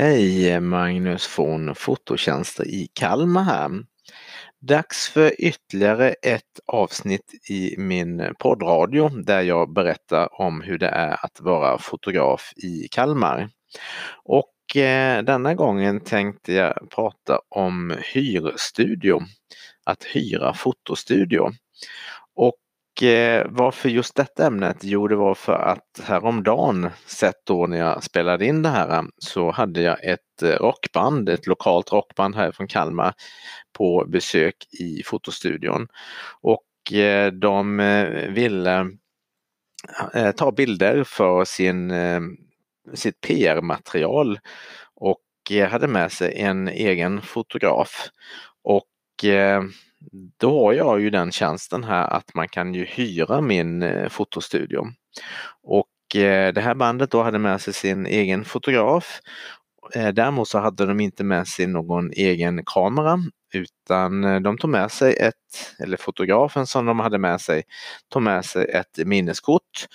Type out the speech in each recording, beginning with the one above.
Hej, Magnus von Fototjänster i Kalmar här. Dags för ytterligare ett avsnitt i min poddradio där jag berättar om hur det är att vara fotograf i Kalmar. Och eh, denna gången tänkte jag prata om hyrstudio, att hyra fotostudio. Och Eh, varför just detta ämnet? Jo, det var för att häromdagen, sett då när jag spelade in det här, så hade jag ett eh, rockband, ett lokalt rockband här från Kalmar på besök i fotostudion. Och eh, de eh, ville ta bilder för sin, sitt PR-material och hade med sig en egen fotograf. Och då har jag ju den tjänsten här att man kan ju hyra min eh, fotostudio. Och eh, det här bandet då hade med sig sin egen fotograf. Eh, däremot så hade de inte med sig någon egen kamera utan de tog med sig ett, eller fotografen som de hade med sig, tog med sig ett minneskort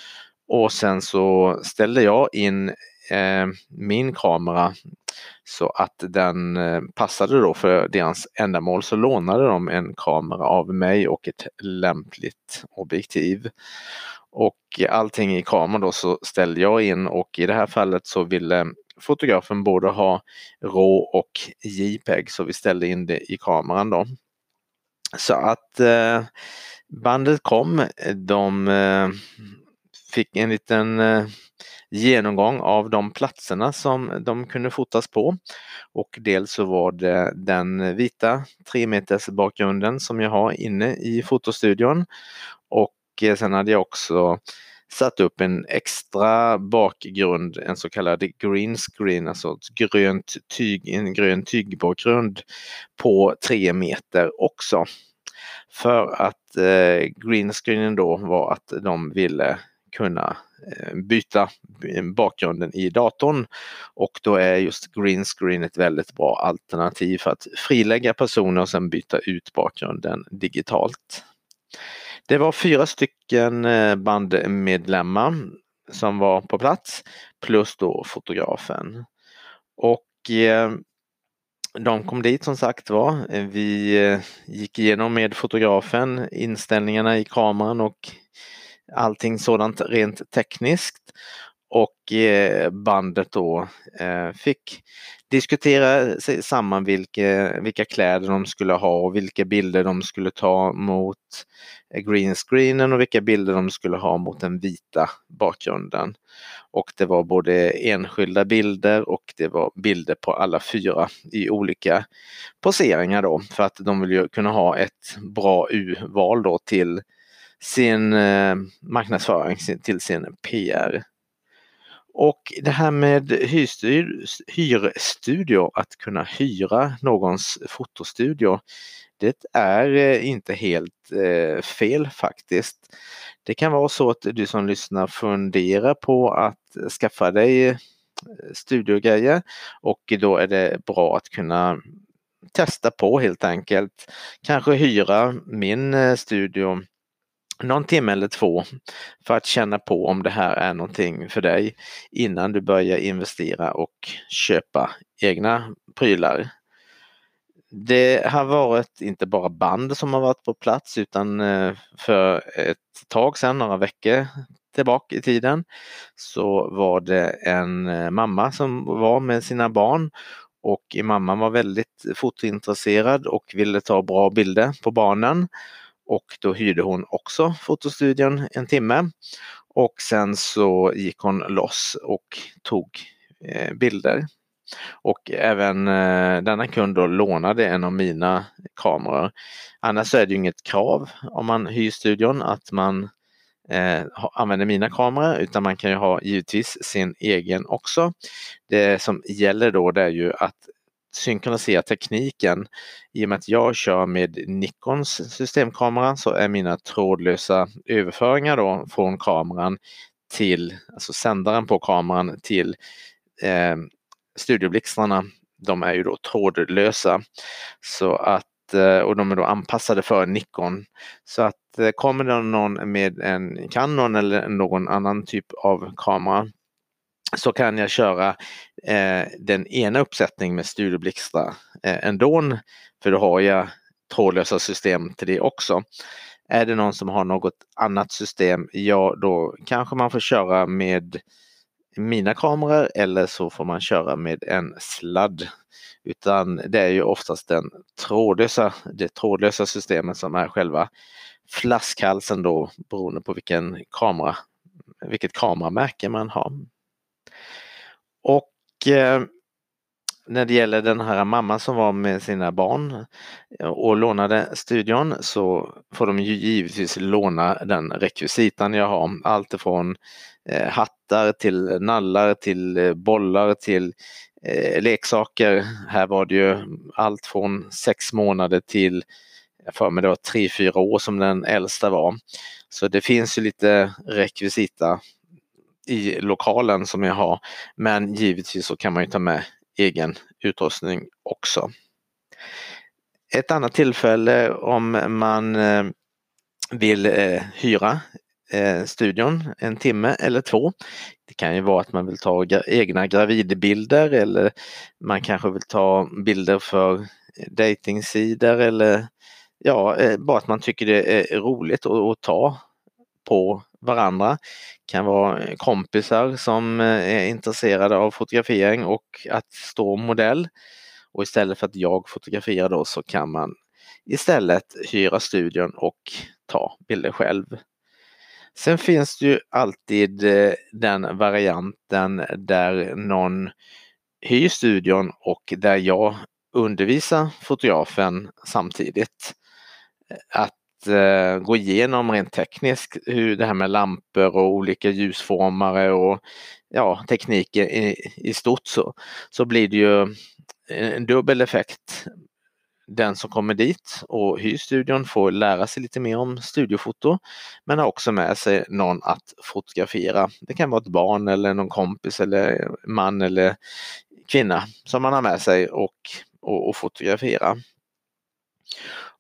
och sen så ställde jag in Eh, min kamera så att den eh, passade då för deras ändamål så lånade de en kamera av mig och ett lämpligt objektiv. Och allting i kameran då så ställde jag in och i det här fallet så ville fotografen både ha RAW och JPEG så vi ställde in det i kameran då. Så att eh, bandet kom, de eh, fick en liten eh, genomgång av de platserna som de kunde fotas på. Och dels så var det den vita 3 meters bakgrunden som jag har inne i fotostudion. Och eh, sen hade jag också satt upp en extra bakgrund, en så kallad green screen, alltså ett grönt tyg, en grön tygbakgrund på 3 meter också. För att eh, green screenen då var att de ville kunna eh, byta bakgrunden i datorn och då är just green screen ett väldigt bra alternativ för att frilägga personer och sen byta ut bakgrunden digitalt. Det var fyra stycken eh, bandmedlemmar som var på plats plus då fotografen. Och eh, de kom dit som sagt var. Vi gick igenom med fotografen inställningarna i kameran och allting sådant rent tekniskt. Och eh, bandet då eh, fick diskutera sig samman vilka, vilka kläder de skulle ha och vilka bilder de skulle ta mot eh, greenscreenen och vilka bilder de skulle ha mot den vita bakgrunden. Och det var både enskilda bilder och det var bilder på alla fyra i olika poseringar då för att de vill ju kunna ha ett bra urval då till sin eh, marknadsföring till sin PR. Och det här med hyrstudio, att kunna hyra någons fotostudio, det är eh, inte helt eh, fel faktiskt. Det kan vara så att du som lyssnar funderar på att skaffa dig eh, studiogrejer och då är det bra att kunna testa på helt enkelt. Kanske hyra min eh, studio någon timme eller två för att känna på om det här är någonting för dig innan du börjar investera och köpa egna prylar. Det har varit inte bara band som har varit på plats utan eh, för ett tag sedan, några veckor tillbaka i tiden, så var det en eh, mamma som var med sina barn och mamman var väldigt fotointresserad och ville ta bra bilder på barnen och då hyrde hon också fotostudion en timme och sen så gick hon loss och tog eh, bilder. Och även eh, denna kund då lånade en av mina kameror. Annars är det ju inget krav om man hyr studion att man eh, använder mina kameror utan man kan ju ha givetvis sin egen också. Det som gäller då det är ju att synkronisera tekniken. I och med att jag kör med Nikons systemkamera så är mina trådlösa överföringar då från kameran till, alltså sändaren på kameran till eh, studioblixtarna, de är ju då trådlösa. Så att, eh, och de är då anpassade för Nikon. Så att eh, kommer det någon med en Canon eller någon annan typ av kamera så kan jag köra eh, den ena uppsättningen med Studio Blixtra eh, ändå, för då har jag trådlösa system till det också. Är det någon som har något annat system, ja då kanske man får köra med mina kameror eller så får man köra med en sladd. Utan det är ju oftast den trådlösa, det trådlösa systemet som är själva flaskhalsen då beroende på vilken kamera, vilket kameramärke man har. Och eh, när det gäller den här mamman som var med sina barn eh, och lånade studion så får de ju givetvis låna den rekvisitan jag har. Allt ifrån eh, hattar till nallar till eh, bollar till eh, leksaker. Här var det ju allt från sex månader till för mig det var tre, fyra år som den äldsta var. Så det finns ju lite rekvisita i lokalen som jag har. Men givetvis så kan man ju ta med egen utrustning också. Ett annat tillfälle om man eh, vill eh, hyra eh, studion en timme eller två. Det kan ju vara att man vill ta egna gravidbilder eller man kanske vill ta bilder för datingsidor eller ja, bara att man tycker det är roligt att ta på varandra. Det kan vara eh, kompisar som eh, är intresserade av fotografering och att stå modell. Och istället för att jag fotograferar då så kan man istället hyra studion och ta bilder själv. Sen finns det ju alltid eh, den varianten där någon hyr studion och där jag undervisar fotografen samtidigt. Att eh, gå igenom rent tekniskt hur det här med lampor och olika ljusformare och ja, tekniken i, i stort så, så blir det ju en dubbel effekt. Den som kommer dit och hyr studion får lära sig lite mer om studiofoto men har också med sig någon att fotografera. Det kan vara ett barn eller någon kompis eller man eller kvinna som man har med sig och, och, och fotografera.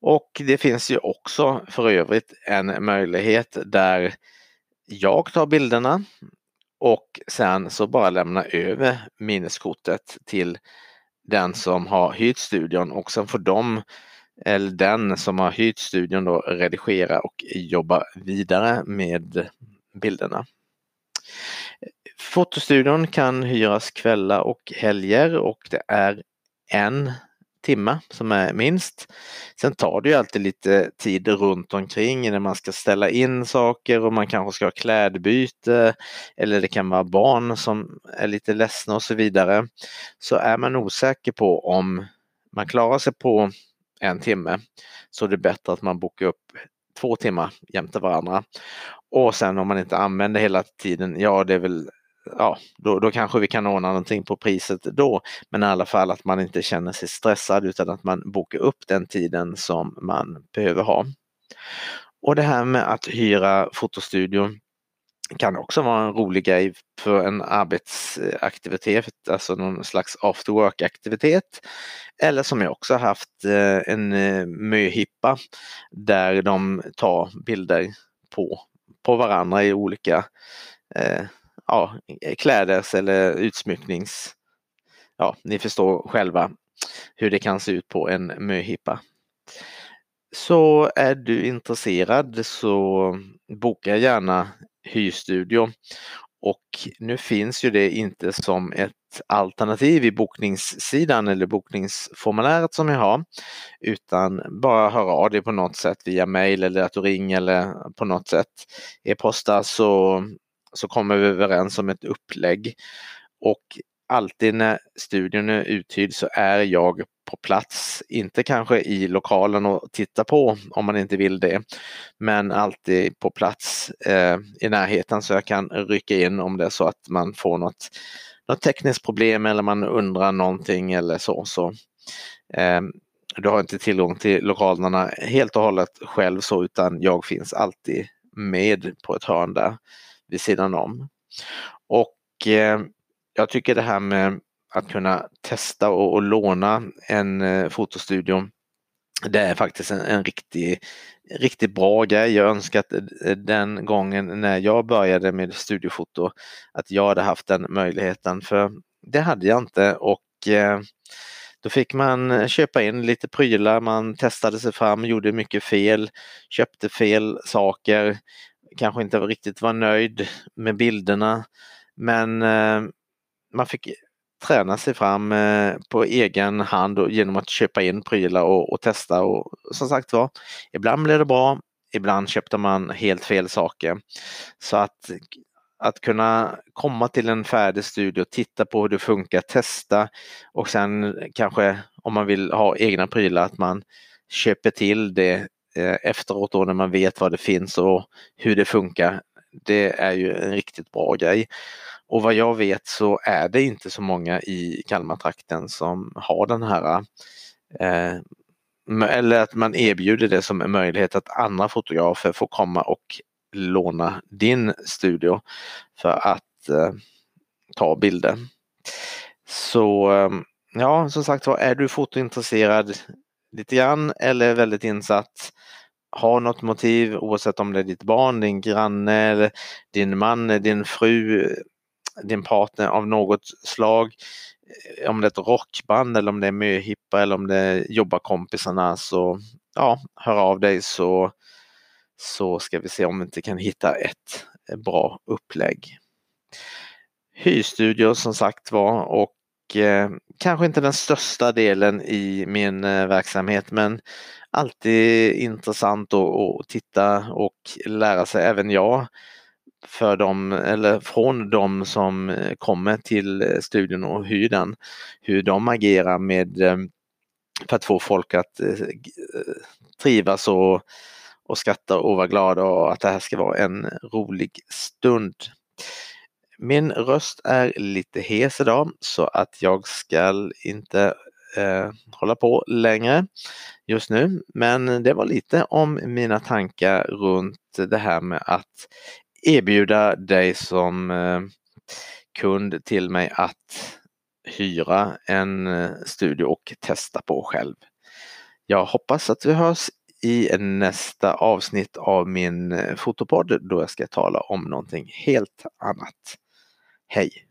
Och det finns ju också för övrigt en möjlighet där jag tar bilderna och sen så bara lämna över minneskortet till den som har hyrt studion och sen får de eller den som har hyrt studion då redigera och jobba vidare med bilderna. Fotostudion kan hyras kvällar och helger och det är en timme som är minst. Sen tar det ju alltid lite tid runt omkring när man ska ställa in saker och man kanske ska ha klädbyte eller det kan vara barn som är lite ledsna och så vidare. Så är man osäker på om man klarar sig på en timme så är det bättre att man bokar upp två timmar jämte varandra. Och sen om man inte använder hela tiden, ja det är väl ja, då, då kanske vi kan ordna någonting på priset då. Men i alla fall att man inte känner sig stressad utan att man bokar upp den tiden som man behöver ha. Och det här med att hyra fotostudio kan också vara en rolig grej för en arbetsaktivitet, alltså någon slags after work aktivitet. Eller som jag också haft eh, en eh, möhippa där de tar bilder på, på varandra i olika eh, ja, eh, kläders eller utsmycknings... Ja, ni förstår själva hur det kan se ut på en möhippa. Så är du intresserad så boka gärna hyrstudio. Och nu finns ju det inte som ett alternativ i bokningssidan eller bokningsformuläret som jag har. Utan bara höra av dig på något sätt via mail eller att du ringer eller på något sätt e-posta så så kommer vi överens om ett upplägg. Och alltid när studion är uthyrd så är jag på plats, inte kanske i lokalen och titta på om man inte vill det, men alltid på plats eh, i närheten så jag kan rycka in om det är så att man får något, något tekniskt problem eller man undrar någonting eller så. så eh, du har inte tillgång till lokalerna helt och hållet själv så utan jag finns alltid med på ett hörn där vid sidan om. Och eh, jag tycker det här med att kunna testa och, och låna en eh, fotostudio det är faktiskt en, en riktig, riktigt bra grej. Jag önskar att eh, den gången när jag började med studiofoto att jag hade haft den möjligheten för det hade jag inte och eh, då fick man köpa in lite prylar, man testade sig fram, gjorde mycket fel, köpte fel saker, kanske inte riktigt var nöjd med bilderna. Men eh, man fick träna sig fram eh, på egen hand och genom att köpa in prylar och, och testa och som sagt var, ibland blev det bra, ibland köpte man helt fel saker. Så att att kunna komma till en färdig studio, titta på hur det funkar, testa och sen kanske om man vill ha egna prylar att man köper till det Eh, efteråt då när man vet vad det finns och hur det funkar. Det är ju en riktigt bra grej. Och vad jag vet så är det inte så många i Kalmartrakten som har den här eh, eller att man erbjuder det som en möjlighet att andra fotografer får komma och låna din studio för att eh, ta bilder. Så ehm, ja, som sagt var, är du fotointresserad lite grann eller väldigt insatt, har något motiv oavsett om det är ditt barn, din granne, eller din man, din fru, din partner av något slag. Eh, om det är ett rockband eller om det är möhippa eller om det är jobbarkompisarna så ja, hör av dig så så ska vi se om vi inte kan hitta ett bra upplägg. Hyrstudio som sagt var och eh, kanske inte den största delen i min eh, verksamhet men alltid intressant att titta och lära sig även jag för dem eller från dem som eh, kommer till eh, studion och hyr den. Hur de agerar med eh, för att få folk att trivas och och skratta och vara glada och att det här ska vara en rolig stund. Min röst är lite hes idag så att jag ska inte eh, hålla på längre just nu. Men det var lite om mina tankar runt det här med att erbjuda dig som eh, kund till mig att hyra en eh, studio och testa på själv. Jag hoppas att vi hörs i nästa avsnitt av min eh, fotopodd då jag ska tala om någonting helt annat. Hej!